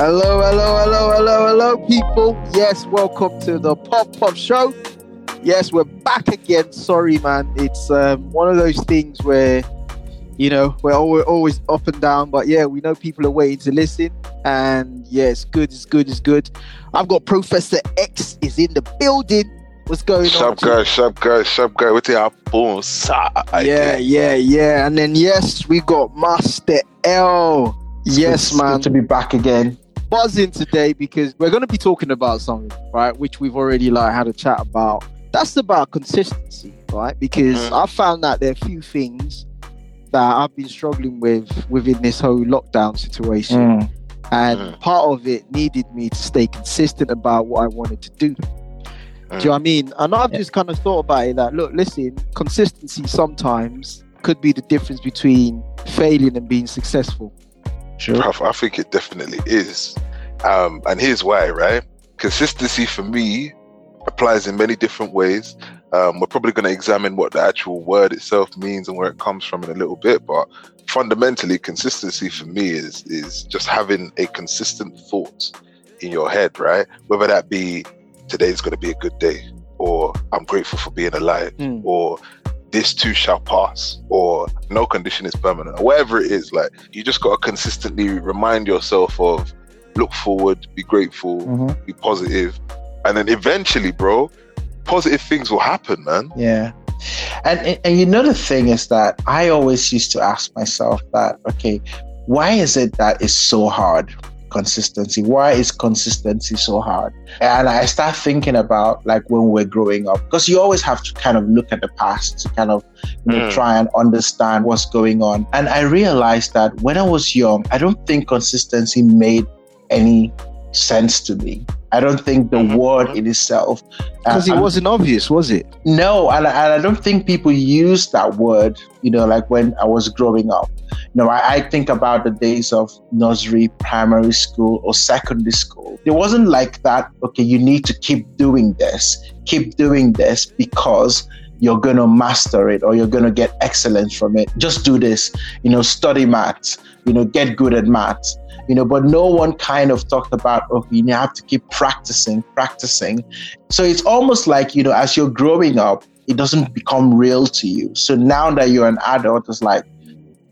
Hello, hello, hello, hello, hello, people. Yes, welcome to the Puff Puff Show. Yes, we're back again. Sorry, man. It's um, one of those things where, you know, we're always, always up and down, but yeah, we know people are waiting to listen. And yeah, it's good, it's good, it's good. I've got Professor X is in the building. What's going Sharp on? guy, sharp guy, sharp guy. With your boom, Yeah, yeah, yeah. And then yes, we got Master EL. Yes, It's good man. to be back again. Buzzing today because we're going to be talking about something, right? Which we've already like had a chat about. That's about consistency, right? Because Mhm. I found that there are a few things that I've been struggling with within this whole lockdown situation, Mm. and Mhm. part of it needed me to stay consistent about what I wanted to do. Do you know what I mean? And I've Yeah. just kind of thought about it that look, listen, consistency sometimes could be the difference between failing and being successful. Sure. Bruv, I think it definitely is. Um, and here's why, right? Consistency for me applies in many different ways. Um, we're probably going to examine what the actual word itself means and where it comes from in a little bit, but fundamentally, consistency for me is is just having a consistent thought in your head, right? Whether that be today's going to be a good day, or I'm grateful for being alive, Hmm. or this too shall pass, or no condition is permanent, or whatever it is. Like you just got to consistently remind yourself of look forward, be grateful, Mhm. be positive, and then eventually, bro, positive things will happen, man. Yeah. And, and and you know the thing is that I always used to ask myself that okay, why is it that it's so hard? Consistency. Why is consistency so hard? And I start thinking about like when we're growing up, because you always have to kind of look at the past to kind of you know, Mm. try and understand what's going on. And I realized that when I was young, I don't think consistency made any sense to me. I don't think the Mhm. word in itself Because uh, it I'm- wasn't obvious, was it? no, and, I- and I don't think people use that word, you know, like when I was growing up. You know, I, I think about the days of nursery, primary school, or secondary school. It wasn't like that, okay, you need to keep doing this, keep doing this because you're going to master it or you're going to get excellence from it. Just do this, you know, study maths, you know, get good at maths. You know, but no one kind of talked about, okay, you have to keep practicing, practicing. So it's almost like, you know, as you're growing up, it doesn't become real to you. So now that you're an adult, it's like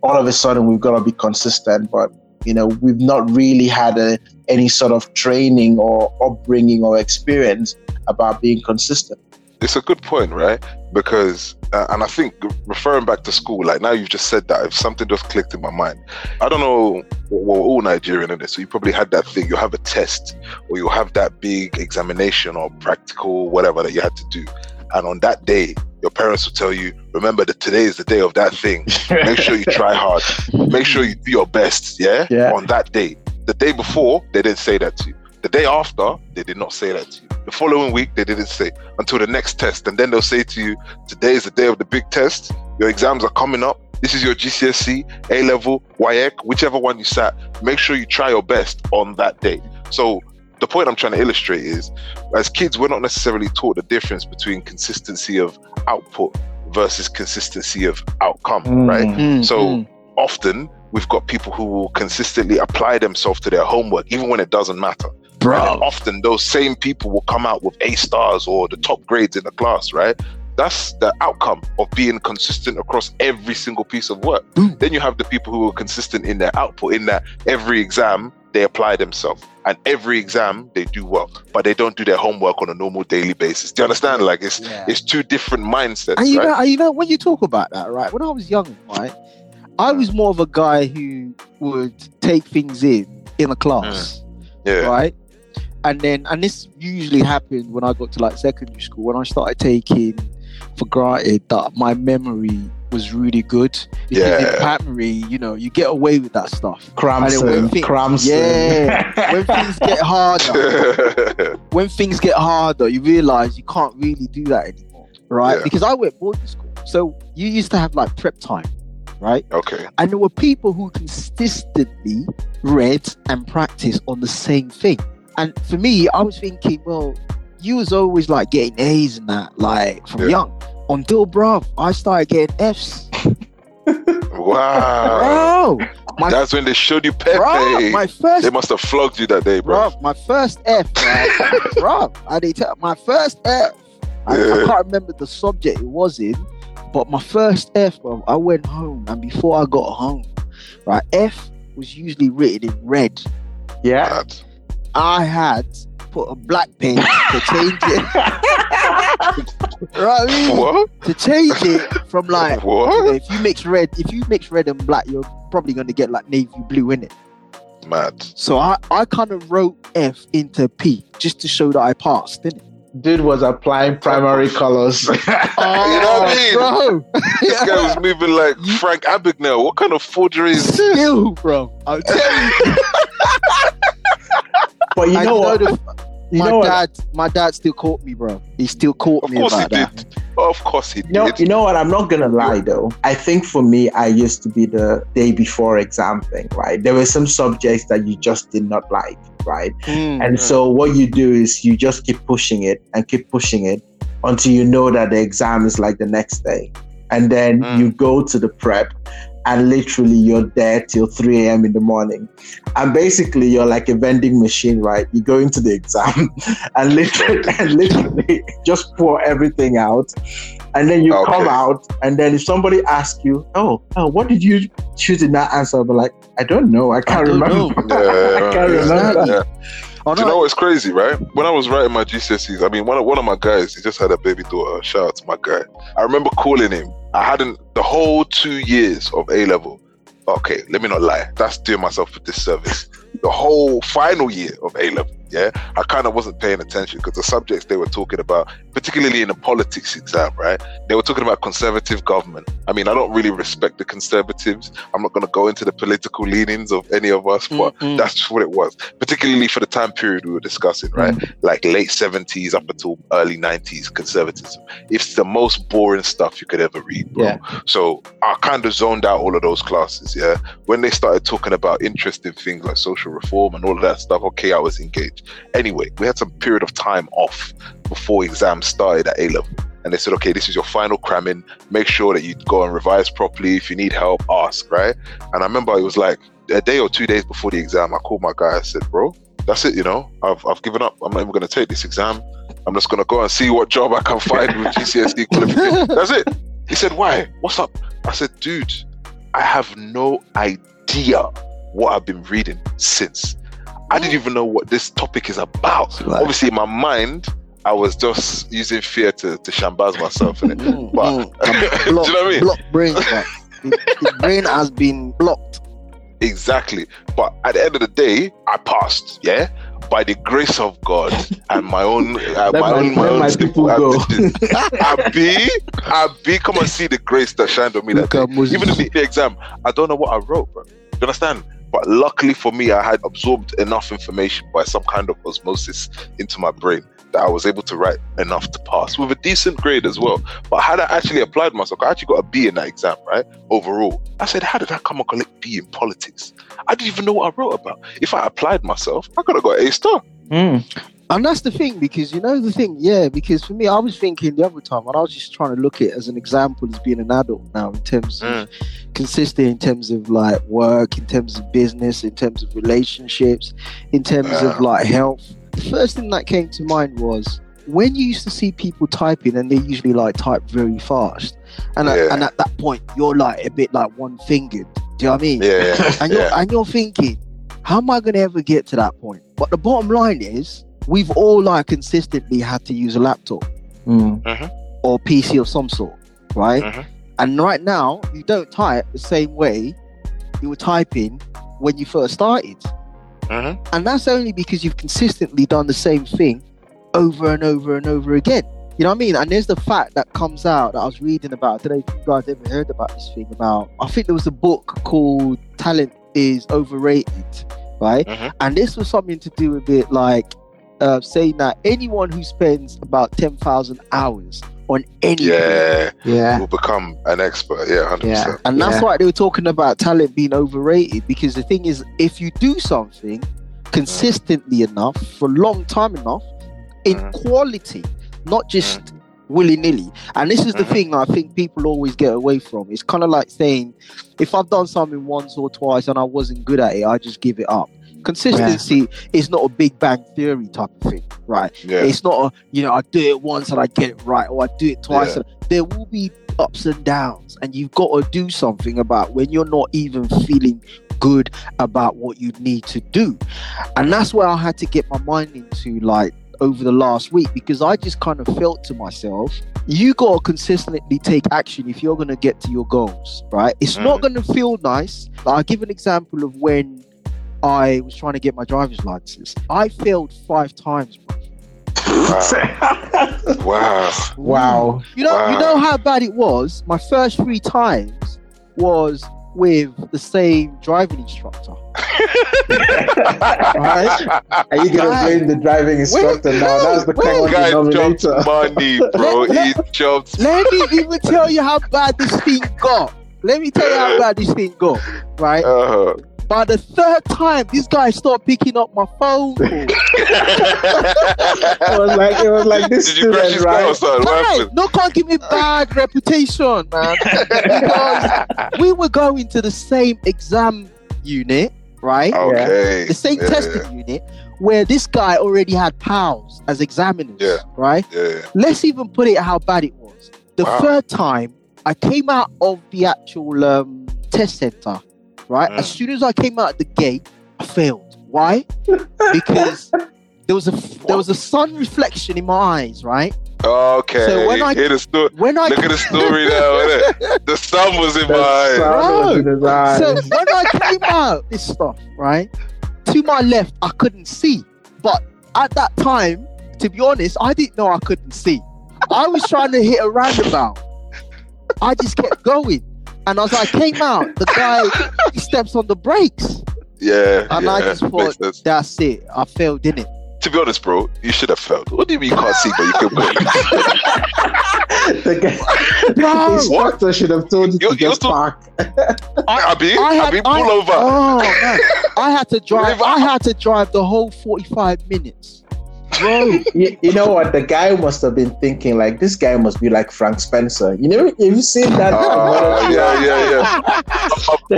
all of a sudden we've got to be consistent, but you know, we've not really had a, any sort of training or upbringing or experience about being consistent. It's a good point, right? Because, uh, and I think referring back to school, like now you've just said that, if something just clicked in my mind. I don't know, we're all Nigerian in this, so you probably had that thing. You'll have a test, or you'll have that big examination or practical, whatever that you had to do. And on that day, your parents will tell you, remember that today is the day of that thing. Make sure you try hard. Make sure you do your best, yeah? Yeah. On that day. The day before, they didn't say that to you. The day after, they did not say that to you. The following week, they didn't say until the next test. And then they'll say to you, today is the day of the big test. Your exams are coming up. This is your GCSE, A level, WAEC, whichever one you sat. Make sure you try your best on that day. So the point I'm trying to illustrate is as kids, we're not necessarily taught the difference between consistency of output versus consistency of outcome, right? Mm, So mm. often we've got people who will consistently apply themselves to their homework, even when it doesn't matter. Bro, often those same people will come out with A stars or the top grades in the class, right? That's the outcome of being consistent across every single piece of work. Boom. Then you have the people who are consistent in their output, in that every exam they apply themselves, and every exam they do well, but they don't do their homework on a normal daily basis. Do you understand? Like it's Yeah. it's two different mindsets, And you right? know, you know, when you talk about that, right? When I was young, right, I was more of a guy who would take things in in a class, mm. yeah. right? And then, and this usually happened when I got to like secondary school when I started taking for granted that my memory was really good. Because in primary, you know, you get away with that stuff. Cramson, when thi- Cramson. Yeah. when things get harder, when things get harder, you realize you can't really do that anymore, right? Yeah. Because I went boarding school, so you used to have like prep time, right? okay. And there were people who consistently read and practiced on the same thing. And for me, I was thinking, well, you was always like getting A's and that, like from Yeah. young. Until, bruv, I started getting F's. Wow. Bro, my, That's when they showed you Pepe. bro, my first they must have flogged you that day, bro. bro, my first F, right? bro, I did tell my first F. I, I Yeah. can't remember the subject it was in, but my first F, bro, I went home, and before I got home, right, F was usually written in red. Yeah. Mad. I had put a black pen to change it. right, I mean? What? to change it from like you know, if you mix red, if you mix red and black, you're probably going to get like navy blue in it. Mad. So I, I kind of wrote F into P just to show that I passed, didn't it? Dude was applying primary colors. You know what I oh, mean? bro. This guy was moving like Frank Abagnale. What kind of forgery is this? Still, bro. I'm telling you. But you And know what? the- You my know what? dad, my dad still caught me, bro. He still caught Of me course he that. did. Of course he You know, did. you know what? I'm not gonna lie though. I think for me, I used to be the day before exam thing, right? There were some subjects that you just did not like, right? Mm. And so what you do is you just keep pushing it and keep pushing it until you know that the exam is like the next day. And then Mm. you go to the prep and literally you're there till 3 a.m. in the morning. And basically you're like a vending machine, right? You go into the exam and literally and literally just pour everything out. And then you Okay. come out, and then if somebody asks you, "Oh, oh what did you choose in that answer?" I'll be like, "I don't know. I can't don't remember." Yeah, I can't yeah, remember. yeah. Oh, Do you no. know what's crazy, right? When I was writing my GCSEs, I mean, one of, one of my guys, he just had a baby daughter. Shout out to my guy. I remember calling him. I hadn't the whole two years of A level. Okay, let me not lie. That's doing myself a disservice. The whole final year of A level, yeah, I kind of wasn't paying attention because the subjects they were talking about, particularly in the politics exam, right? They were talking about conservative government. I mean, I don't really respect the conservatives. I'm not going to go into the political leanings of any of us, but Mm-mm. that's just what it was, particularly for the time period we were discussing, right? Mm. Like late 70s up until early 90s conservatism. It's the most boring stuff you could ever read, bro. Yeah. So I kind of zoned out all of those classes, yeah. When they started talking about interesting things like social reform and all of that stuff, okay, I was engaged. Anyway, we had some period of time off before exams started at A level. And they said, okay, this is your final cramming. Make sure that you go and revise properly. If you need help, ask, right? And I remember it was like a day or two days before the exam, I called my guy. I said, bro, that's it, you know, I've, I've given up. I'm not even going to take this exam. I'm just going to go and see what job I can find with GCSE qualification. That's it. He said, why? What's up? I said, dude, I have no idea what I've been reading since. I didn't even know what this topic is about. Right. Obviously, in my mind, I was just using fear to, to shambaz myself in it. Mm, But- mm. Do you know what I mean? Block brain. the, brain has been blocked. Exactly. But at the end of the day, I passed. Yeah. By the grace of God and my own, uh, my my- own, my own my people go. ambitions. Abi, Abi, come and see the grace that shined on me that day. Even in the, the exam, I don't know what I wrote, bro. You understand? But luckily for me, I had absorbed enough information by some kind of osmosis into my brain that I was able to write enough to pass with a decent grade as well. But had I actually applied myself, I actually got a B in that exam, right? Overall. I said, how did I come and collect B in politics? I didn't even know what I wrote about. If I applied myself, I could have got A star. Mm. And that's the thing, because you know the thing, yeah. Because for me, I was thinking the other time, and I was just trying to look at it as an example as being an adult now, in terms of mm. consistent, in terms of like work, in terms of business, in terms of relationships, in terms of like health. The first thing that came to mind was when you used to see people typing, and they usually like type very fast, and at, and at that point, you're like a bit like one fingered. Do you know what I mean? Yeah, yeah, and you're yeah. and you're thinking, how am I going to ever get to that point? But the bottom line is, we've all like consistently had to use a laptop Mm. or PC of some sort, right? Mhm. And right now, you don't type the same way you were typing when you first started, Mhm. and that's only because you've consistently done the same thing over and over and over again. You know what I mean? And there's the fact that comes out that I was reading about. I don't know if you guys ever heard about this thing about. I think there was a book called "Talent Is Overrated," right? Mhm. And this was something to do with it, like uh, saying that anyone who spends about ten thousand hours on anything, Yeah, Yeah. will become an expert. Yeah, 100%. Yeah. and that's Yeah. why they were talking about talent being overrated. Because the thing is, if you do something consistently enough for a long time enough, in Mhm. quality, not just willy nilly. And this is the Mhm. thing I think people always get away from. It's kind of like saying, if I've done something once or twice and I wasn't good at it, I just give it up. Consistency is not a big bang theory type of thing, right? Yeah. It's not a, you know, I do it once and I get it right, or I do it twice. Yeah. And there will be ups and downs, and you've got to do something about when you're not even feeling good about what you need to do. And that's where I had to get my mind into, like, over the last week, because I just kind of felt to myself, you got to consistently take action if you're going to get to your goals, right? It's not mm. going to feel nice. I'll give an example of when I was trying to get my driver's license. I failed five times, bro. Wow. wow. wow. You know, you know how bad it was. My first three times was with the same driving instructor. Right? Are you gonna blame the driving instructor now? That's the wait. common Guy dropped denominator. money, bro. Let- he dropped. Let me even tell you how bad this thing got. Let me tell you how bad this thing got. Right. Uh, By the third time, this guy started picking up my phone. It was like it was like this did you crash his student, car or right? something? What Guys, happened? no can't give me bad reputation, man. Because we were going to the same exam unit, right? Okay. the same yeah, testing unit where this guy already had pals as examiners, Yeah. right? Yeah. Let's even put it how bad it was. The Wow. third time I came out of the actual um, test center, right? Mm. As soon as I came out the gate, I failed. Why? because there was a there was a sun reflection in my eyes, right? Okay. So when I- Hear the sto- When I Look at the story now. The sun was in my The eyes. sun was in his eyes. So when I came out, this stuff, right? To my left, I couldn't see. But at that time, to be honest, I didn't know I couldn't see. I was trying to hit a roundabout. I just kept going. And as I came out, the guy he steps on the brakes. Yeah. And yeah. I just makes thought, that's it. I failed, didn't it? To be honest, bro, you should have failed. What do you mean you can't see, but you can win? the guy, the No. instructor should have told you You- to you just to- park. I mean, I I had- mean, I- pull over. Oh man. I had to drive I had to drive the whole 45 minutes. Bro. You, you know what? The guy must have been thinking like this guy must be like Frank Spencer. You know, have you seen that? Oh, yeah, yeah, yeah.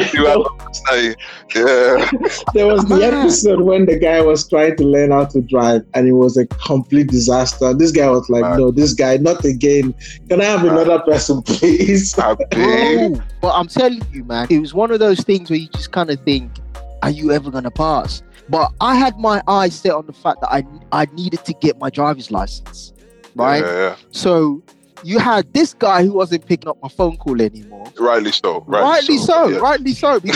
You have- say, yeah. There was the Man. episode when the guy was trying to learn how to drive and it was a complete disaster. This guy was like, Man. No, this guy, not again. Can I have Man. another person, please? I oh, but I'm telling you, man, it was one of those things where you just kind of think, are you ever gonna pass? But I had my eyes set on the fact that I I needed to get my driver's license, right? Yeah, yeah. So you had this guy who wasn't picking up my phone call anymore. Rightly so. Rightly, Rightly so, yeah. rightly so, you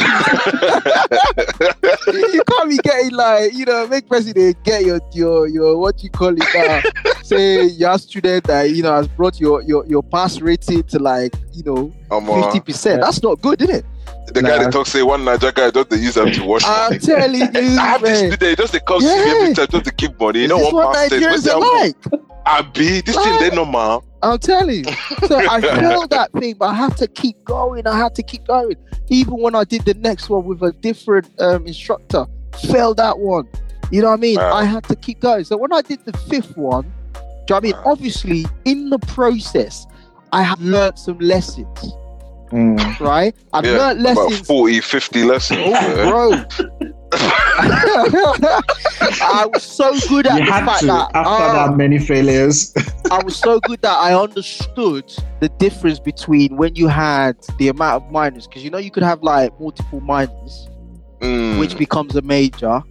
can't be getting like you know make president get your your your what you call it now say your student that you know has brought your your your pass rating to like you know uh, fifty percent. That's not good, is it? The guy Nah. that talks say one Niger guy just they use them to wash I'm telling you, I have this today, just they come see me Yeah. every time just to keep money. You know this what what pastor Nigerians are like. I be this thing they normal. I'm telling you. So I felt that thing, but I had to keep going. I had to keep going. Even when I did the next one with a different um, instructor, failed that one. You know what I mean? Wow. I had to keep going. So when I did the fifth one, do you know I mean? Wow. Obviously, in the process, I have learned some lessons, Mm. right? I've Yeah, learned about lessons. 40, 50 lessons. Oh, bro. I was so good at You the had fact to that after ah, that many failures. I was so good that I understood the difference between when you had the amount of minors, because you know you could have like multiple minors, Mm, which becomes a major,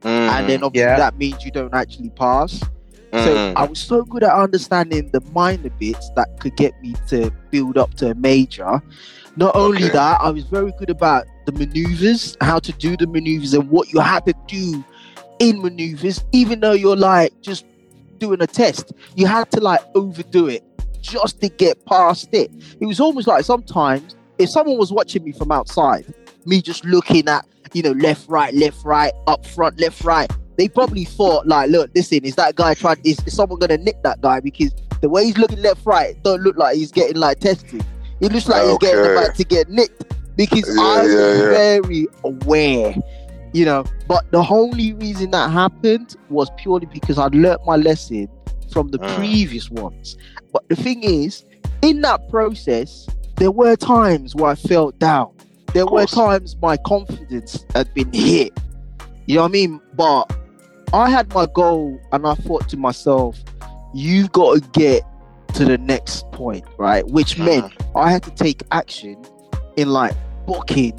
mm, and then obviously Yeah. that means you don't actually pass. So mm. I was so good at understanding the minor bits that could get me to build up to a major. Not only Okay. that, I was very good about the maneuvers, how to do the maneuvers, and what you had to do in maneuvers, even though you're like just doing a test. You had to like overdo it just to get past it. It was almost like sometimes if someone was watching me from outside, me just looking at, you know, left, right, left, right, up front, left, right, they probably thought like, look, listen, is that guy trying? Is, is someone gonna nick that guy? Because the way he's looking left, right, don't look like he's getting like tested. He looks like he's getting about to get nicked because Yeah, I was yeah, yeah. very aware, you know. But the only reason that happened was purely because I'd learnt my lesson from the Mm. previous ones. But the thing is, in that process, there were times where I felt down. There were times my confidence had been hit. You know what I mean? But I had my goal and I thought to myself, you've got to get to the next point, right? Which Mm. meant I had to take action in like booking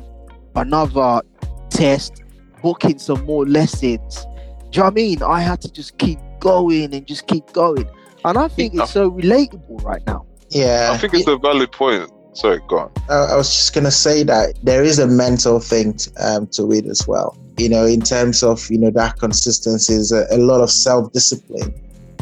another test, booking some more lessons. Do you know what I mean? I had to just keep going and just keep going. And I think it's so relatable right now. Yeah. I think it's a valid point. Sorry, go on. I, I was just gonna say that there is a mental thing t- um, to it as well. You know, in terms of you know that consistency is a, a lot of self discipline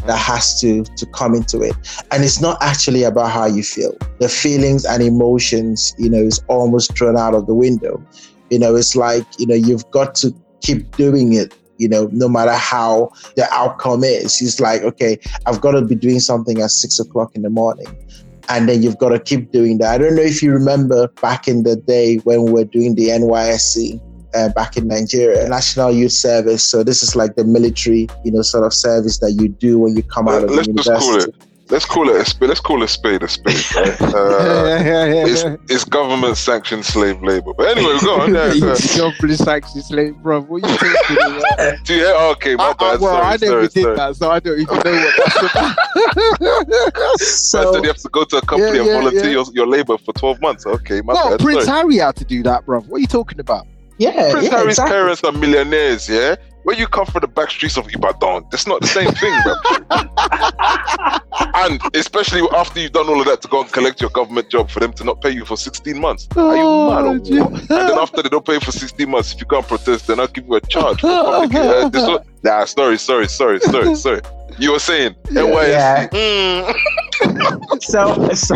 that has to to come into it, and it's not actually about how you feel. The feelings and emotions, you know, is almost thrown out of the window. You know, it's like you know you've got to keep doing it. You know, no matter how the outcome is, it's like okay, I've got to be doing something at six o'clock in the morning and then you've got to keep doing that. I don't know if you remember back in the day when we were doing the NYSC uh, back in Nigeria, National Youth Service. So this is like the military, you know, sort of service that you do when you come out of Let's university. It. Let's call it a spade. Let's call it a spade a spade. Right? Uh, it's, it's government sanctioned slave labor. But anyway, go on. Yeah, yeah. Government sanctions, like, bro. What you talking about? Do you hear? Okay, my I, I, bad. well, sorry, I never sorry, did sorry. that, so I don't even know what that's about. So, So you have to go to a company Yeah, and volunteer yeah. Your, your labor for 12 months. Okay, my no, bad. Prince sorry. Harry had to do that, bro. What are you talking about? yeah, Prince yeah, Harry's exactly. parents are millionaires, yeah? Where you come from the back streets of Ibadan, that's not the same thing, bro. and especially after you've done all of that to go and collect your government job for them to not pay you for 16 months. Are you mad or what? And then after they don't pay you for 16 months, if you can't protest, then I'll give you a charge. For public, uh, this one- nah, sorry, sorry, sorry, sorry, sorry. You were saying NYSC. Yeah. Mm. so so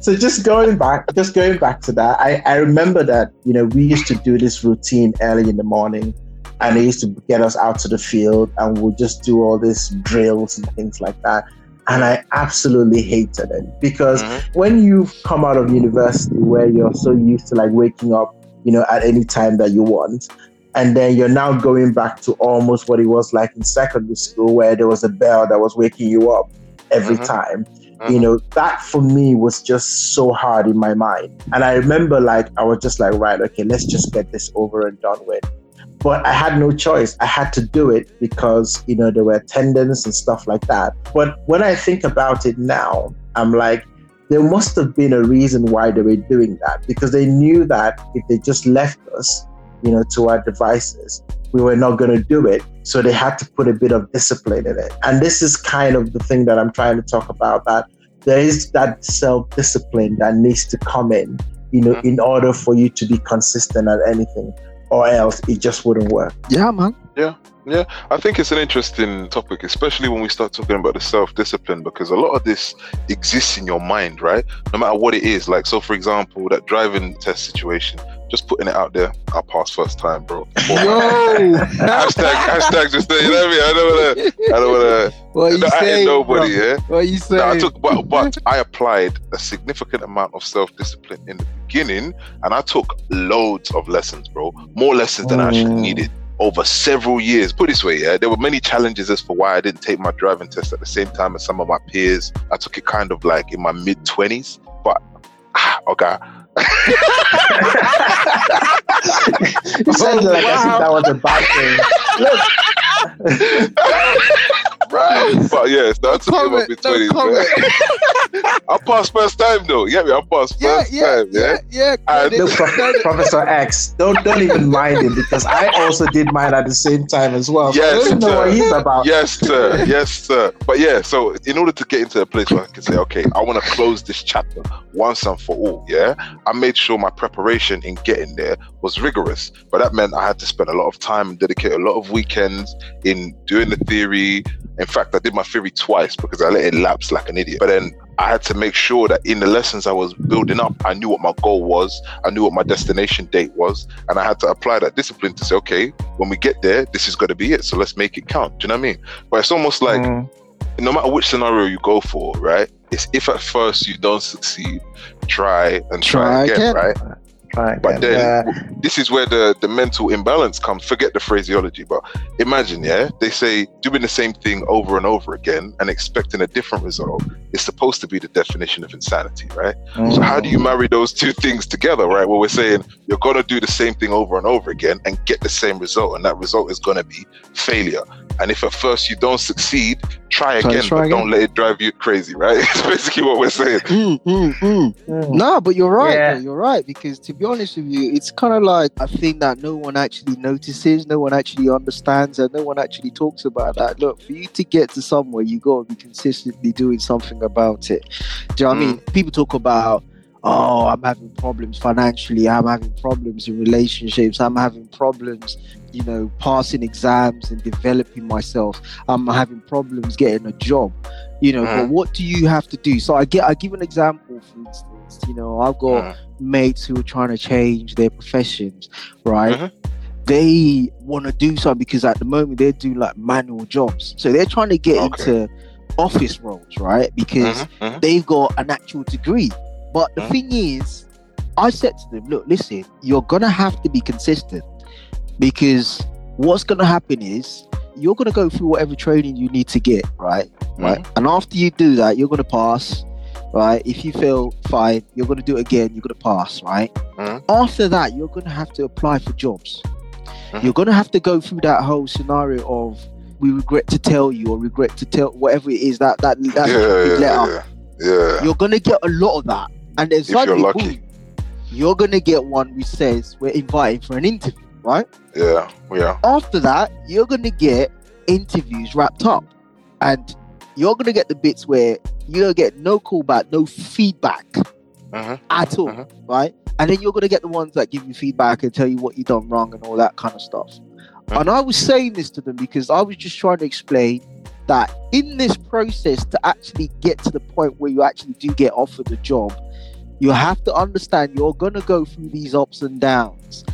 so just going back just going back to that I, I remember that you know we used to do this routine early in the morning and they used to get us out to the field and we'll just do all these drills and things like that and i absolutely hated it because Mhm. when you've come out of university where you're so used to like waking up you know at any time that you want and then you're now going back to almost what it was like in secondary school where there was a bell that was waking you up every Mhm. time Mm-hmm. you know that for me was just so hard in my mind and i remember like i was just like right okay let's just get this over and done with but i had no choice. I had to do it because you know there were attendance and stuff like that. But when i think about it now i'm like there must have been a reason why they were doing that because they knew that if they just left us you know to our devices we were not going to do it. So they had to put a bit of discipline in it. And this is kind of the thing that i'm trying to talk about that there is that self-discipline that needs to come in you know mm-hmm. in order for you to be consistent at anything or else it just wouldn't work Yeah, man. Yeah, Yeah, I think it's an interesting topic, especially when we start talking about the self discipline, because a lot of this exists in your mind, right? No matter what it is. Like, so for example, that driving test situation, just putting it out there, I passed first time, bro. Yo, hashtag, hashtag, just you know what I mean? I don't wanna, I don't wanna, what you no, I saying, ain't nobody, bro? yeah. What you saying? No, I took, but, but I applied a significant amount of self discipline in the beginning, and I took loads of lessons, bro. More lessons than I actually Mm. needed over several years. Put it this way, yeah, there were many challenges as for why I didn't take my driving test at the same time as some of my peers. I took it kind of like in my mid twenties, but ah, okay. You said like as if wow. that was a bad thing look but yeah, so I took it in my comment, mid no twenties. comment. I passed first time though. Yeah, I passed Yeah, first yeah, time. Yeah. yeah, yeah. And- credit, Look, Pro- Professor X, don't don't even mind him because I also did mine at the same time as well. So I Yes, don't know what sir. he's about. Yes, sir. Yes, sir. But yeah, so in order to get into a place where I can say, okay, I want to close this chapter once and for all, yeah, I made sure my preparation in getting there was rigorous. But that meant I had to spend a lot of time and dedicate a lot of weekends in doing the theory. In fact, I did my theory twice because I let it lapse like an idiot. But then I had to make sure that in the lessons I was building up, I knew what my goal was, I knew what my destination date was, and I had to apply that discipline to say, okay, when we get there, this is going to be it. So let's make it count. Do you know what I mean? But it's almost like Mm. no matter which scenario you go for, right? It's if at first you don't succeed, try and try, Try again, again. right? Right. But then uh, this is where the, the mental imbalance comes. Forget the phraseology, but imagine, yeah, they say doing the same thing over and over again and expecting a different result is supposed to be the definition of insanity, right? So how do you marry those two things together, right? Well, we're saying you're gonna do the same thing over and over again and get the same result, and that result is gonna be failure. And if at first you don't succeed, try Try- again, try but again. don't let it drive you crazy, right? It's basically what we're saying. Mm, mm, mm. Mm. No, but you're right. Yeah. though, You're right because to be honest with you, it's kind of like a thing that no one actually notices, no one actually understands, and no one actually talks about that. Look, for you to get to somewhere, you got to be consistently doing something about it. Do you know what I mean? People talk about. Oh, I'm having problems financially. I'm having problems in relationships. I'm having problems, you know, passing exams and developing myself. I'm having problems getting a job, you know. But Mhm. what do you have to do? So I get, I give an example, for instance. You know, I've got Mhm. mates who are trying to change their professions, right? Mhm. They want to do something because at the moment they're doing like manual jobs. So they're trying to get Okay. into office roles, right? Because Mhm, mhm. they've got an actual degree. But the Mhm. thing is, I said to them, look, listen, you're gonna have to be consistent because what's gonna happen is you're gonna go through whatever training you need to get, right? Right. And after you do that, you're gonna pass, right? If you fail, fine, you're gonna do it again, you're gonna pass, right? Mhm. After that, you're gonna have to apply for jobs. Mhm. You're gonna have to go through that whole scenario of we regret to tell you or regret to tell whatever it is that that that yeah, letter yeah, yeah, yeah. you're gonna get a lot of that. And then If you're lucky. boom, you're gonna get one which says we're invited for an interview, right? Yeah, yeah. After that, you're gonna get interviews wrapped up, and you're gonna get the bits where you don't get no callback, no feedback Mhm. at all, Mhm. right? And then you're gonna get the ones that give you feedback and tell you what you done wrong and all that kind of stuff. Mhm. And I was saying this to them because I was just trying to explain that in this process to actually get to the point where you actually do get offered a job, you have to understand you're gonna go through these ups and downs.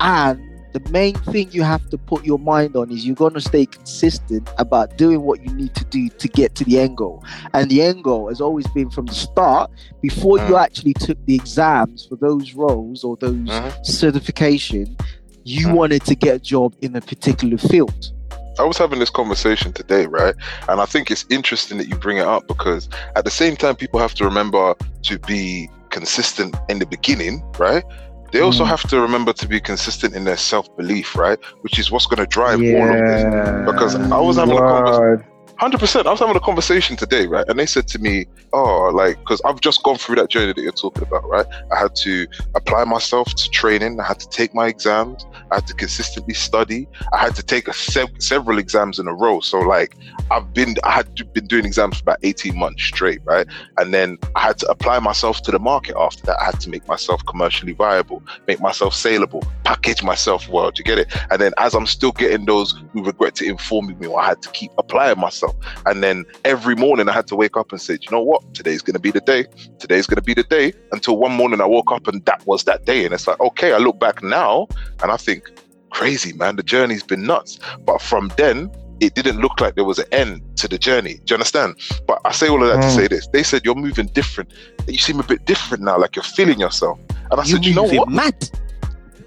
And the main thing you have to put your mind on is you're gonna stay consistent about doing what you need to do to get to the end goal. And the end goal has always been from the start, before you Mm. actually took the exams for those roles or those Mhm. certification, you Mm. wanted to get a job in a particular field. I was having this conversation today, right? And I think it's interesting that you bring it up because at the same time, people have to remember to be consistent in the beginning, right? They also Mm. have to remember to be consistent in their self belief, right? Which is what's going to drive all of this. Because I was having a convers- Word. Hundred percent. I was having a conversation today, right? And they said to me, "Oh, like, because I've just gone through that journey that you're talking about, right? I had to apply myself to training. I had to take my exams. I had to consistently study. I had to take several exams in a row. So, like, I've been, I had to- been doing exams for about eighteen months straight, right? And then I had to apply myself to the market after that. I had to make myself commercially viable, make myself saleable, package myself well. Do you get it? And then as I'm still getting those who regret to inform me, I had to keep applying myself. And then every morning I had to wake up and say, "Do you know what? Today's going to be the day. Today's going to be the day. Until one morning I woke up and that was that day. And it's like, okay, I look back now and I think, crazy, man, the journey's been nuts. But from then, it didn't look like there was an end to the journey. Do you understand? But I say all of that to Mm. say this. They said you're moving different. You seem a bit different now, like you're feeling yourself. And I You said, you know what? mad.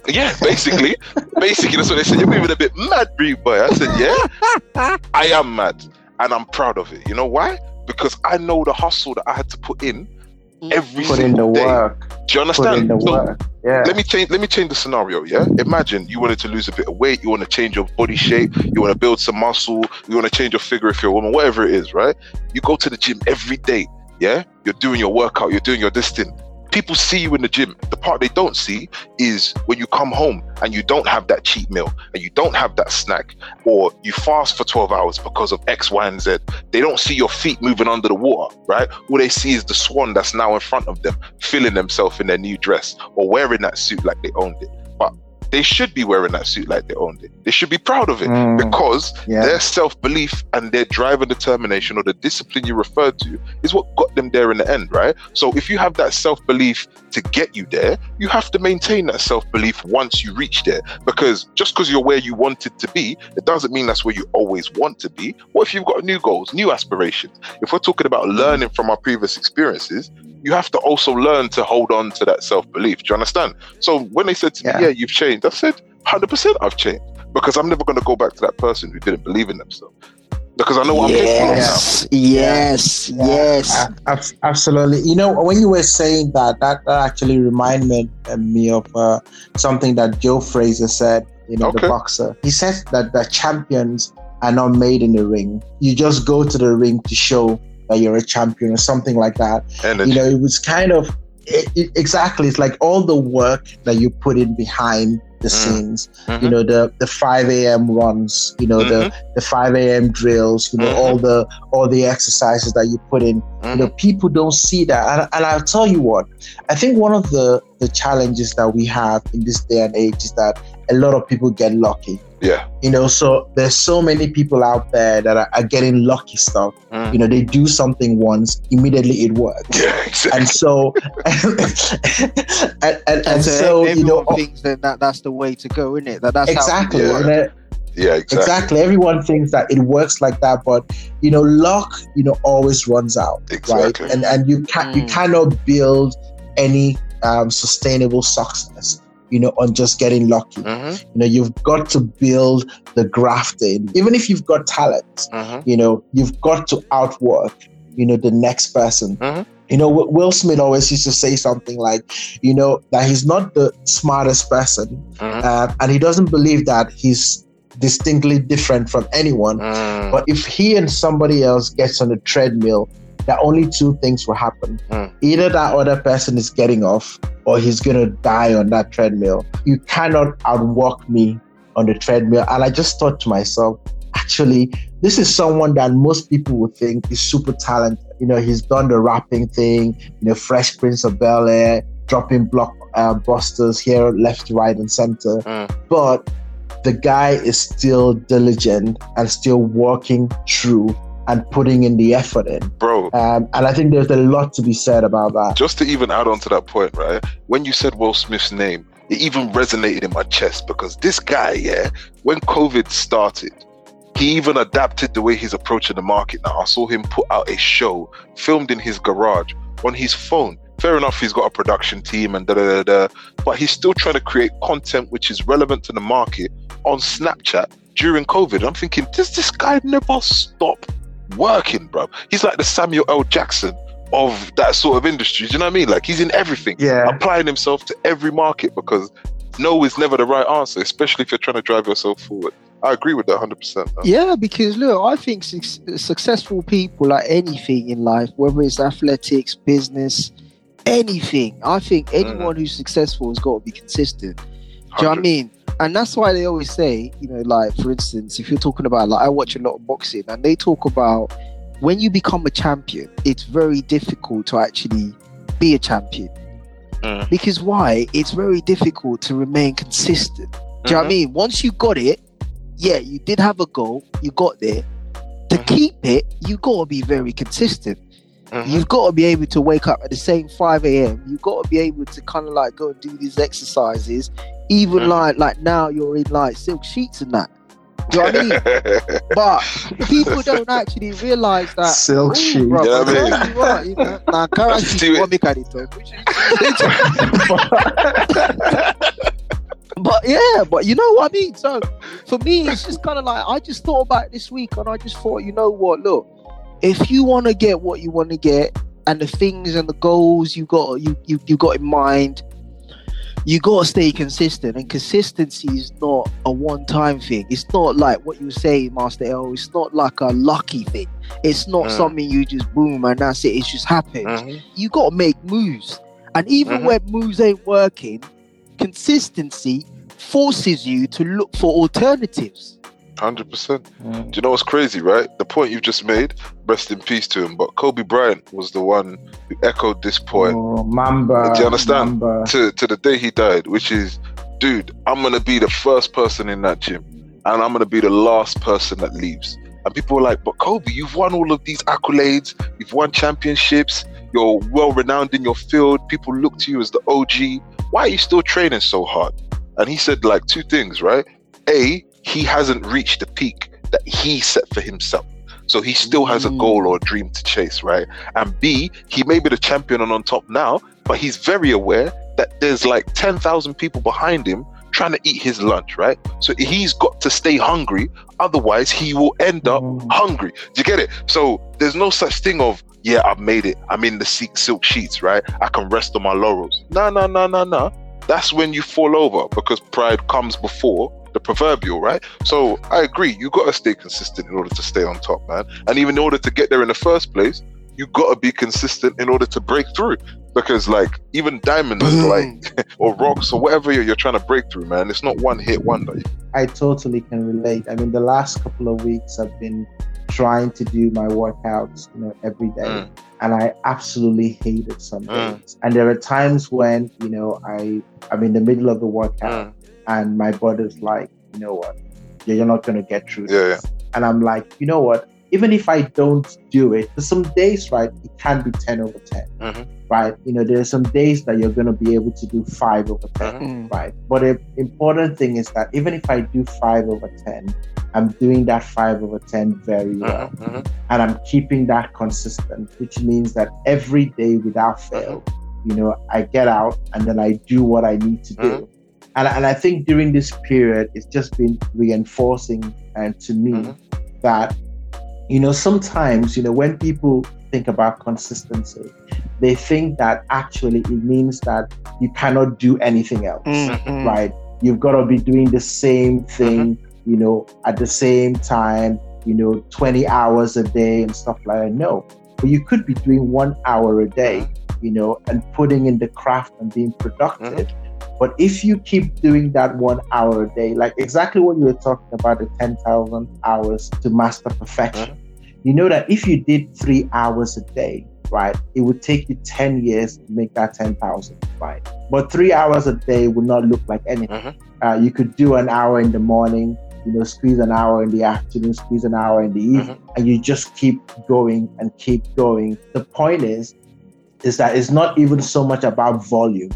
Yeah, basically, basically that's what they said. You're moving a bit mad, Bree boy. I said, yeah, I am mad, and I'm proud of it. You know why? Because I know the hustle that I had to put in every Put in the single day. work. Do you Put in understand? the So, work. Yeah. let me change. Let me change the scenario. Yeah, imagine you wanted to lose a bit of weight. You want to change your body shape. You want to build some muscle. You want to change your figure if you're a woman. Whatever it is, right? You go to the gym every day. Yeah, you're doing your workout. You're doing your this thing. People see you in the gym. The part they don't see is when you come home and you don't have that cheat meal and you don't have that snack, or you fast for 12 hours because of X, Y, and Z. They don't see your feet moving under the water, right? All they see is the swan that's now in front of them, filling themselves in their new dress or wearing that suit like they owned it. They should be wearing that suit like they owned it. They should be proud of it Mm, because yeah. their self belief and their drive and determination or the discipline you referred to is what got them there in the end, right? So if you have that self belief to get you there, you have to maintain that self belief once you reach there. Because just because you're where you wanted to be, it doesn't mean that's where you always want to be. What if you've got new goals, new aspirations? If we're talking about learning from our previous experiences, you have to also learn to hold on to that self belief. Do you understand? So when they said to Yeah. me, "Yeah, you've changed," I said, "100 percent, I've changed." Because I'm never going to go back to that person who didn't believe in themselves. Because I know what I'm capable of yes, yes, Yeah. yes. A- absolutely. You know, when you were saying that, that, that actually reminded me, uh, me of uh, something that Joe Frazier said, you know, Okay. the boxer. He said that the champions are not made in the ring. You just go to the ring to show that you're a champion or something like that. Energy. You know, it was kind of it, it- exactly. It's like all the work that you put in behind the Mm. scenes. Mhm. You know, the the 5 a.m. runs. You know, the the 5 a.m. drills. You know, Mhm. all the all the exercises that you put in you know Mhm. people don't see that and, and i'll tell you what i think one of the the challenges that we have in this day and age is that a lot of people get lucky Yeah. you know so there's so many people out there that are, are getting lucky stuff Mm. you know they do something once immediately it works Yeah. Exactly. and so and, and, and, And so you know everyone thinks that, that that's the way to go, isn't it? That that's exactly Yeah. and, uh, yeah. Exactly. exactly everyone thinks that it works like that but you know luck you know always runs out Exactly. right and and you can you Mm. cannot build any um, sustainable success you know on just getting lucky Mhm. you know you've got to build the grafting even if you've got talent Mhm. you know you've got to outwork you know the next person Mhm. you know will smith always used to say something like you know that he's not the smartest person uh, and he doesn't believe that he's distinctly different from anyone Mm. but if he and somebody else gets on the treadmill, that only two things will happen. Mm. Either that other person is getting off or he's gonna die on that treadmill. You cannot outwalk me on the treadmill. And I just thought to myself, actually, this is someone that most people would think is super talented. You know, he's done the rapping thing, you know, Fresh Prince of Bel Air, dropping block uh, busters here, left, right, and center. Mm. But the guy is still diligent and still working through and putting in the effort in. Bro, Um, and I think there's a lot to be said about that. just to even add on to that point, right? When you said Will Smith's name, it even resonated in my chest because this guy, yeah, when COVID started, he even adapted the way he's approaching the market now. I saw him put out a show filmed in his garage on his phone. Fair enough, he's got a production team and da da da da, but he's still trying to create content which is relevant to the market on Snapchat during COVID. I'm thinking, does this guy never stop working, bro? He's like the Samuel L. Jackson of that sort of industry. Do you know what I mean? Like he's in everything, Yeah. applying himself to every market because no is never the right answer, especially if you're trying to drive yourself forward. I agree with that 100%. man. Yeah, because look, I think suc successful people like anything in life, whether it's athletics, business, anything. I think mm. anyone who's successful has got to be consistent. Do you know what I mean? And that's why they always say, you know, like for instance, if you're talking about like I watch a lot of boxing and they talk about when you become a champion, it's very difficult to actually be a champion. Mm. Because why? It's very difficult to remain consistent. Do you know what I Mhm. mean? Once you got it, yeah, you did have a goal, you got there. To Mhm. keep it, you gotta be very consistent. Mhm. You've got to be able to wake up at the same 5 a.m. You've got to be able to kind of like go and do these exercises. Even Mhm. like like now you're in like silk sheets and that. Do you know what I mean? But people don't actually realize that. Silk Ooh, sheets. bro, You know what I mean? you what, you know, nah, Kara That's sheets, too- you want me to talk, but yeah, but you know what I mean. So for me, it's just kind of like I just thought about it this week, and I just thought, you know what? Look, if you want to get what you want to get, and the things and the goals you got you you, you got in mind, you got to stay consistent. And consistency is not a one-time thing. It's not like what you saying, Master EL. It's not like a lucky thing. It's not Mm. something you just boom and that's it. It's just happened Mhm. you got to make moves. And even Mhm. when moves ain't working, consistency forces you to look for alternatives. 100%. Do you know what's crazy, right? The point you've just made, rest in peace to him, but Kobe Bryant was the one who echoed this point Oh, Mamba. Do you understand? Mamba. to, to the day he died, which is, dude, I'm going to be the first person in that gym and I'm going to be the last person that leaves. And people were like, but Kobe, you've won all of these accolades, you've won championships, you're well renowned in your field, people look to you as the OG. Why are you still training so hard? And he said, like, two things, right? A, he hasn't reached the peak that he set for himself. So he still has a Mm. goal or a dream to chase, right? And B, he may be the champion and on top now, but he's very aware that there's like 10,000 people behind him trying to eat his lunch, right? So he's got to stay hungry. Otherwise, he will end up Mm. hungry. Do you get it? So there's no such thing of, yeah, I've made it. I'm in the silk silk sheets, right? I can rest on my laurels. No, no, no, no, no. That's when you fall over because pride comes before the proverbial, right? So I agree. You got to stay consistent in order to stay on top, man. And even in order to get there in the first place, you got to be consistent in order to break through. Because like even diamonds, Boom. like or rocks or whatever you're, you're trying to break through, man. It's not one hit wonder. I totally can relate. I mean, the last couple of weeks I've been trying to do my workouts, you know, every day, Mm. and I absolutely hate it some Mm. And there are times when, you know, I I'm in the middle of the workout Mm. And my body's like, you know what, you're you're not gonna get through Yeah, this. And I'm like, you know what? Even if I don't do it, there's some days, right? It can be 10 over 10, Mhm. right? You know, there's some days that you're gonna be able to do five over 10 Mhm. Mm. right? But the important thing is that even if I do five over 10, I'm doing that five over 10 very well. Mhm, mhm. And I'm keeping that consistent, which means that every day without fail, you know, I get out and then I do what I need to do. And, and I think during this period, it's just been reinforcing and to me Mhm. that, you know, sometimes, you know, when people think about consistency, they think that actually it means that you cannot do anything else Mm. right? You've got to be doing the same thing, you know, at the same time, you know, 20 hours a day and stuff like that. No, but you could be doing one hour a day, you know, and putting in the craft and being productive. But if you keep doing that one hour a day, like exactly what you were talking about, the 10,000 hours to master perfection, you know that if you did three hours a day, right, it would take you 10 years to make that 10,000, right? But three hours a day would not look like anything. Mhm. Uh, you could do an hour in the morning, you know, squeeze an hour in the afternoon, squeeze an hour in the evening, and you just keep going and keep going. The point is, is that it's not even so much about volume.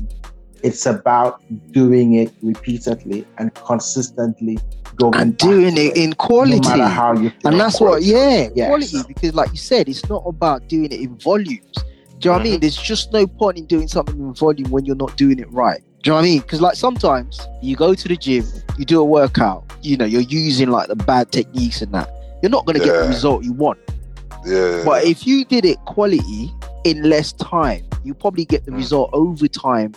It's about doing it repeatedly and consistently going and doing to it in quality. no matter how you feel. and that's what, yeah, Yes. quality. Because, like you said, it's not about doing it in volumes. Do you know what I mean? There's just no point in doing something in volume when you're not doing it right. Do you know what I mean? Because, like, sometimes you go to the gym, you do a workout, you know, you're using like the bad techniques and that. You're not going to get the result you want. Yeah. But if you did it quality in less time, you probably get the Mm. result over time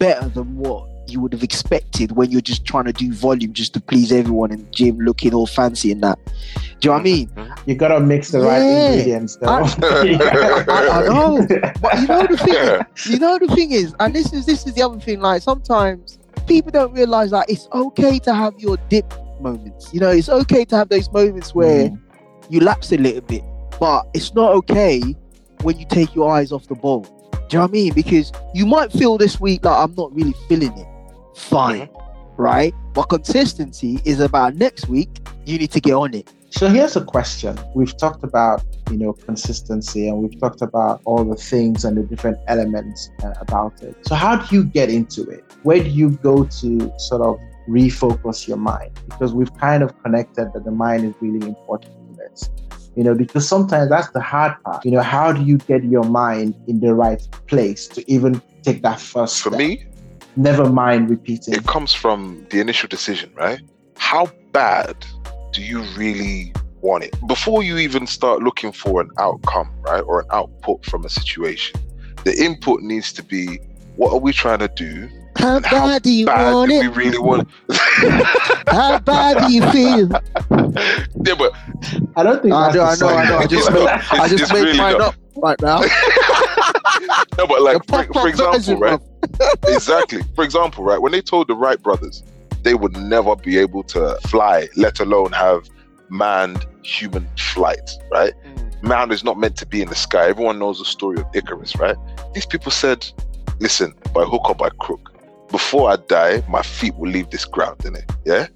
better than what you would have expected when you're just trying to do volume just to please everyone in the gym looking all fancy and that. Do you know what I mean? Mhm. You gotta mix the right ingredients, though. I- I know. But you know the thing Yeah. you know the thing is, and this is this is the other thing, like sometimes people don't realize that it's okay to have your dip moments. You know, it's okay to have those moments where Mm. you lapse a little bit, but it's not okay when you take your eyes off the ball. Do you know what I mean? Because you might feel this week like I'm not really feeling it. Fine, right? But consistency is about next week. You need to get on it. So here's a question. We've talked about, you know, consistency and we've talked about all the things and the different elements uh, about it. So how do you get into it? Where do you go to sort of refocus your mind? Because we've kind of connected that the mind is really important in this. You know, because sometimes that's the hard part. You know, how do you get your mind in the right place to even take that first For step? me, Never mind repeating. it comes from the initial decision, right? How bad do you really want it? Before you even start looking for an outcome, right, or an output from a situation, the input needs to be what are we trying to do? How And how bad do you Bad want do we it? really want How bad do you feel? Yeah, but I don't think I that's know, the I know, I know. I just made, I It's- just made really mine not. up right now. no, but like for, for example, version, right? exactly. For example, right, when they told the Wright brothers they would never be able to fly, let alone have manned human flight, right? Mm. Man is not meant to be in the sky. Everyone knows the story of Icarus, right? These people said, listen, by hook or by crook, before I die, my feet will leave this ground, innit? Yeah?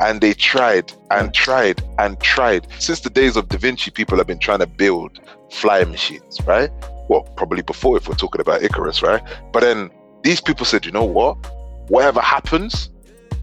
And they tried and tried and tried. Since the days of Da Vinci, people have been trying to build flying machines, right? Well, probably before if we're talking about Icarus, right? But then these people said, you know what? Whatever happens,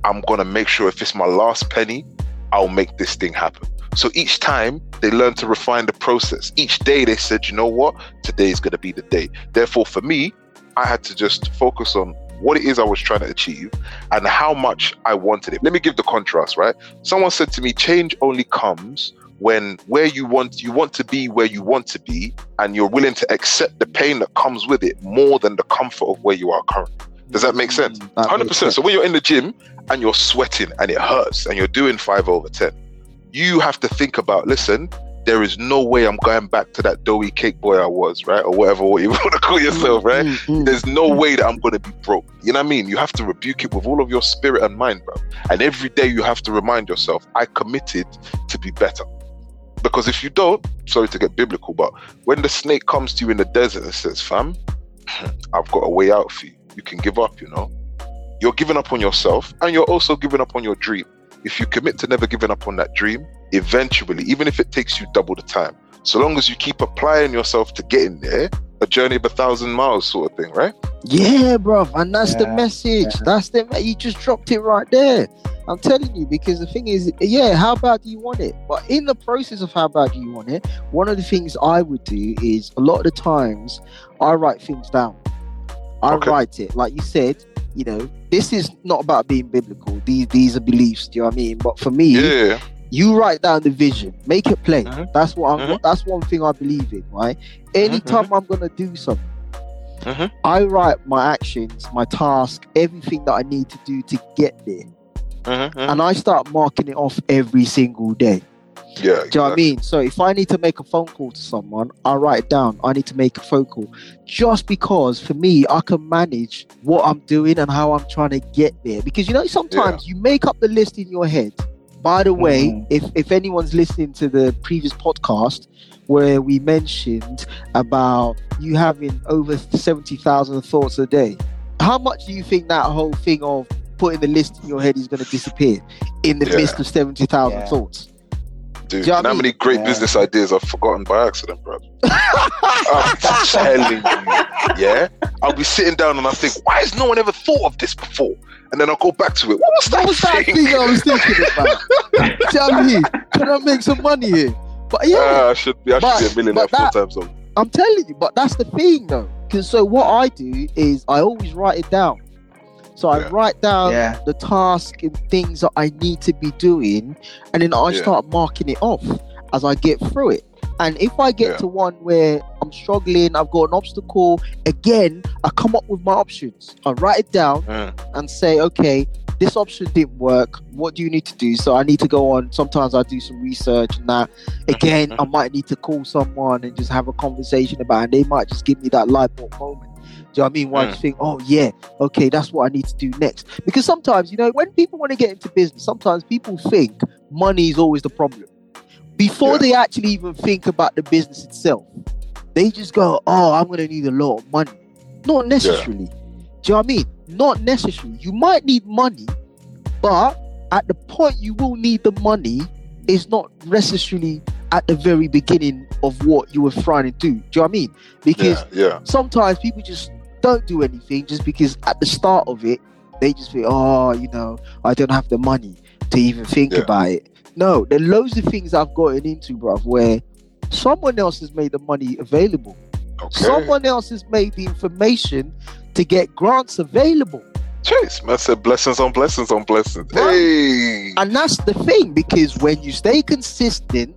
I'm gonna make sure if it's my last penny, I'll make this thing happen. So each time they learned to refine the process. Each day they said, you know what, today is going to be the day. Therefore, for me, I had to just focus on what it is I was trying to achieve and how much I wanted it. Let me give the contrast, right? Someone said to me, change only comes when where you want you want to be where you want to be and you're willing to accept the pain that comes with it more than the comfort of where you are currently. Does that make sense? Mm, that 100%. sense. So when you're in the gym and you're sweating and it hurts and you're doing five over ten, you have to think about. Listen, there is no way I'm going back to that doughy cake boy I was, right, or whatever what you want to call yourself, right? Mm, mm. There's no way that I'm going to be broke. You know what I mean? You have to rebuke it with all of your spirit and mind, bro. And every day you have to remind yourself, I committed to be better. Because if you don't, sorry to get biblical, but when the snake comes to you in the desert and says, fam, I've got a way out for you, you can give up, you know? You're giving up on yourself and you're also giving up on your dream. If you commit to never giving up on that dream, eventually, even if it takes you double the time, so long as you keep applying yourself to getting there, a journey of a thousand miles sort of thing, right? Yeah, bro. and that's the message. yeah. That's the you just dropped it right there. I'm telling you because the thing is, yeah, how bad do you want it? But in the process of how bad do you want it, one of the things I would do is a lot of the times I write things down. I Okay. write it, like you said. You know, this is not about being biblical. These these are beliefs. Do you know what I mean? But for me, Yeah. You write down the vision, make it plain. Mhm. That's what I'm. Mhm. That's one thing I believe in. Right. Anytime I'm gonna do something, Mhm. I write my actions, my task, everything that I need to do to get there, Mhm, mhm. and I start marking it off every single day. Yeah. Do you know what I mean? So if I need to make a phone call to someone, I write it down. I need to make a phone call, just because for me, I can manage what I'm doing and how I'm trying to get there. Because you know, sometimes you make up the list in your head. By the way, Mhm. if if anyone's listening to the previous podcast where we mentioned about you having over seventy thousand thoughts a day, how much do you think that whole thing of putting the list in your head is going to disappear in the Yeah. midst of seventy thousand Yeah. thoughts? Dude, you know you what I know how many great Yeah. business ideas I've forgotten by accident, bro? I'm telling you, yeah. I'll be sitting down and I think, why has no one ever thought of this before? And then I'll go back to it. What was that, What was that thing? thing I was thinking about? You know I mean? Can I make some money here? But yeah, Ah, I should be. I But- should be a millionaire four that- times over. I'm telling you, but that's the thing though. Because so what I do is I always write it down. So I Yeah. write down yeah. the task and things that I need to be doing, and then I Yeah. start marking it off as I get through it. And if I get Yeah. to one where I'm struggling, I've got an obstacle, again, I come up with my options. I write it down Mm. and say, okay, this option didn't work. What do you need to do? So I need to go on. Sometimes I do some research and that. Again, I might need to call someone and just have a conversation about, it, and they might just give me that light bulb moment. Do you know what I mean? Why Mm. just think, oh yeah, okay, that's what I need to do next. Because sometimes, you know, when people want to get into business, sometimes people think money is always the problem. Before Yeah. they actually even think about the business itself, they just go, oh, I'm going to need a lot of money. Not necessarily. Do you know what I mean? Not necessarily. You might need money, but at the point you will need the money is not necessarily at the very beginning of what you were trying to do. Do you know what I mean? Because Yeah, yeah. sometimes people just don't do anything just because at the start of it they just think, oh, you know, I don't have the money to even think Yeah. about it. No, there are loads of things I've gotten into, bruv, where someone else has made the money available. Okay. Someone else has made the information to get grants available. Chase, man said blessings on blessings on blessings. Right. Hey. And that's the thing, because when you stay consistent,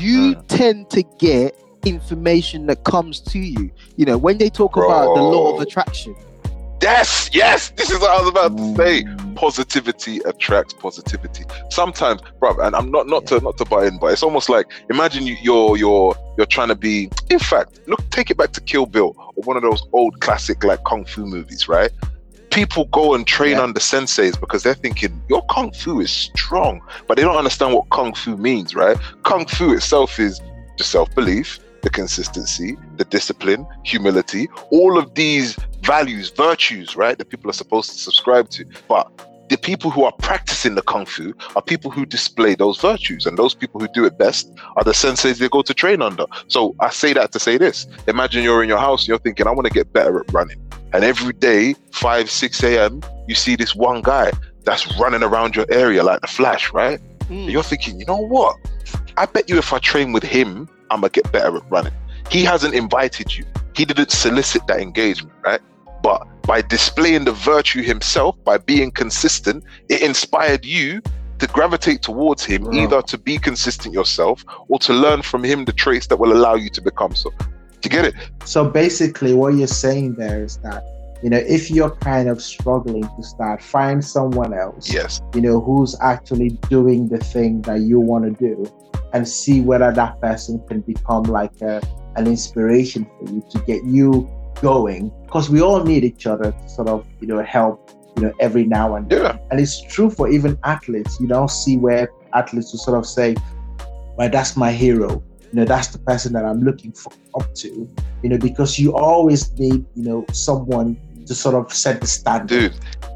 you Mm. tend to get information that comes to you. You know, when they talk about the law of attraction, Yes, yes. This is what I was about to say. Mm. Positivity attracts positivity. Sometimes, bro, and I'm not not to not to buy in, but it's almost like imagine you, you're you're you're trying to be. In fact, look, take it back to Kill Bill or one of those old classic like kung fu movies, right? People go and train Yeah. under senseis because they're thinking your kung fu is strong, but they don't understand what kung fu means, right? Kung fu itself is the self belief, the consistency, the discipline, humility, all of these values, virtues, right, that people are supposed to subscribe to. But the people who are practicing the kung fu are people who display those virtues, and those people who do it best are the senseis they go to train under. So I say that to say this: Imagine you're in your house, and you're thinking, "I want to get better at running," and every day, five, six a.m., you see this one guy that's running around your area like the Flash, right? Mm. You're thinking, you know what? I bet you if I train with him, I'm gonna get better at running. He hasn't invited you. He didn't solicit that engagement, right? But by displaying the virtue himself, by being consistent, it inspired you to gravitate towards him, Right. either to be consistent yourself or to learn from him the traits that will allow you to become so. Do you get it? So basically, what you're saying there is that, you know, if you're kind of struggling to start, find someone else, Yes. you know, who's actually doing the thing that you want to do and see whether that person can become like a, an inspiration for you to get you going. Because we all need each other to sort of, you know, help, you know, every now and then. Yeah. And it's true for even athletes. You don't see where athletes will sort of say, well, that's my hero. You know, that's the person that I'm looking for up to. You know, because you always need, you know, someone to sort of set the standard. Dude,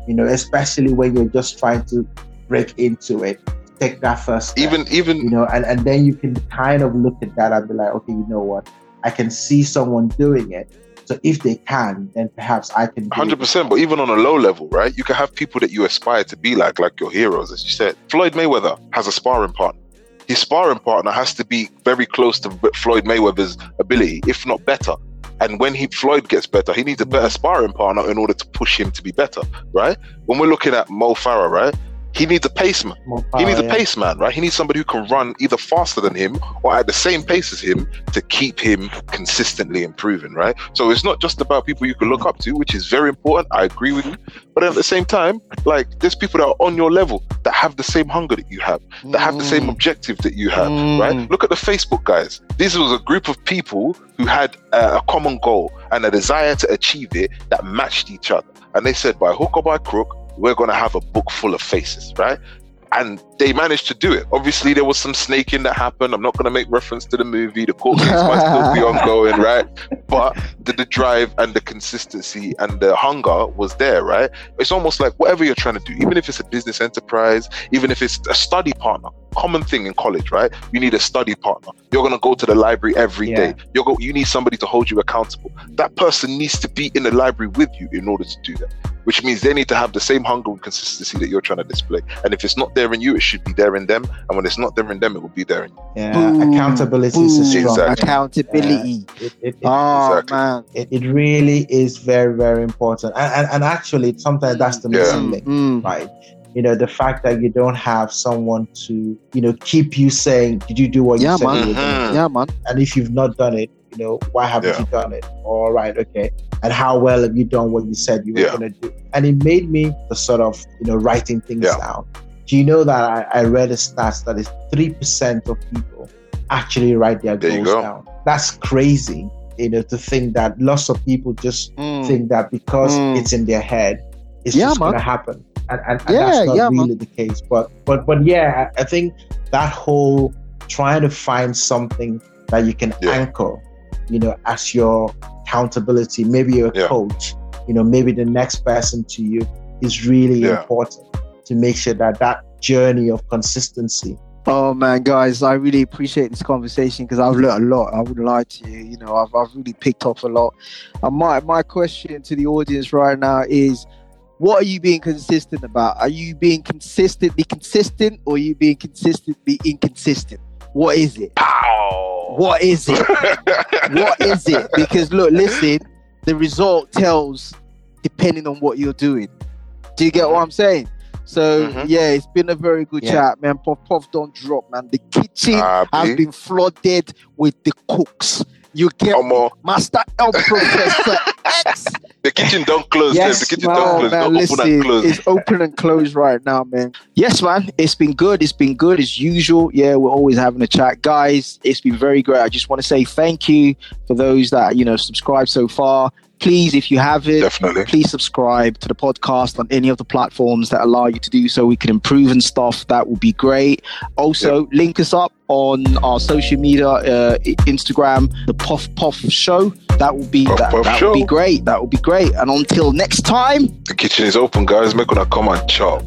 You know, especially when you're just trying to break into it, take that first step, even even you know, and, and then you can kind of look at that and be like, okay, you know what? I can see someone doing it. So if they can, then perhaps I can. Hundred percent, but even on a low level, right? You can have people that you aspire to be like, like your heroes, as you said. Floyd Mayweather has a sparring partner. His sparring partner has to be very close to Floyd Mayweather's ability, if not better. And when he Floyd gets better, he needs a better sparring partner in order to push him to be better, right? When we're looking at Mo Farah, right? He needs a paceman. More He needs a yeah. pace man, right? He needs somebody who can run either faster than him or at the same pace as him to keep him consistently improving, right? So it's not just about people you can look up to, which is very important. I agree with you. But at the same time, like there's people that are on your level that have the same hunger that you have, that have the same Mm. objective that you have, Mm. right? Look at the Facebook guys. This was a group of people who had uh, a common goal and a desire to achieve it that matched each other. And they said, by hook or by crook, we're going to have a book full of faces, right? And they managed to do it. Obviously, there was some snaking that happened. I'm not going to make reference to the movie. The court case might still be ongoing, right? But the, the drive and the consistency and the hunger was there, right? It's almost like whatever you're trying to do, even if it's a business enterprise, even if it's a study partner, common thing in college, right? You need a study partner. You're going to go to the library every Yeah. day. You're go, you need somebody to hold you accountable. That person needs to be in the library with you in order to do that, which means they need to have the same hunger and consistency that you're trying to display. And if it's not there in you, it should be there in them. And when it's not there in them, it will be there in you. Yeah, Boom, accountability is a strong. Exactly. Accountability. It, it, it, oh Exactly. man. it, it really is very, very important. And, and, and actually, sometimes that's the Yeah. missing link, Mm. right? You know, the fact that you don't have someone to, you know, keep you saying, did you do what Yeah, you said man. you were going to Mhm. Yeah, man. And if you've not done it, you know, why haven't Yeah. you done it? All right, okay. And how well have you done what you said you were Yeah. going to do? And it made me the sort of, you know, writing things Yeah. down. Do you know that I, I read a stats that is 3% of people actually write their There you goals go. down? That's crazy, you know, to think that lots of people just Mm. think that because Mm. it's in their head, it's Yeah, just man. going to happen. And, and, and Yeah, that's not yeah, man. really the case. But, but, but yeah, I I think that whole trying to find something that you can Yeah. anchor, you know, as your accountability, maybe you're a Yeah. coach, you know, maybe the next person to you is really Yeah. important to make sure that that journey of consistency Oh man, guys, I really appreciate this conversation because I've learned a lot. I wouldn't lie to you. You know, I've, I've really picked up a lot. And my my question to the audience right now is, what are you being consistent about? Are you being consistently consistent, or are you being consistently inconsistent? What is it? Pow! What is it? what is it? Because look, listen, the result tells depending on what you're doing. Do you get what I'm saying? So Mhm. yeah, it's been a very good Yeah. chat, man. Puff puff don't drop, man. The kitchen has been flooded with the cooks. You get Come on. Master EL Professor X. The kitchen don't close. Yes, the kitchen Oh, don't close. man, Don't open listen, and close. it's open and closed right now, man. Yes, man, it's been good. It's been good as usual. Yeah, we're always having a chat, guys. It's been very great. I just want to say thank you for those that you know subscribe so far. Please, if you haven't, Definitely. please subscribe to the podcast on any of the platforms that allow you to do so. We can improve and stuff. That would be great. Also, link us up on our social media, uh, Instagram, the Puff Puff Show. That would be Puff that, Puff that would be great. That would be great. And until next time. The kitchen is open, guys. Make una come and chop.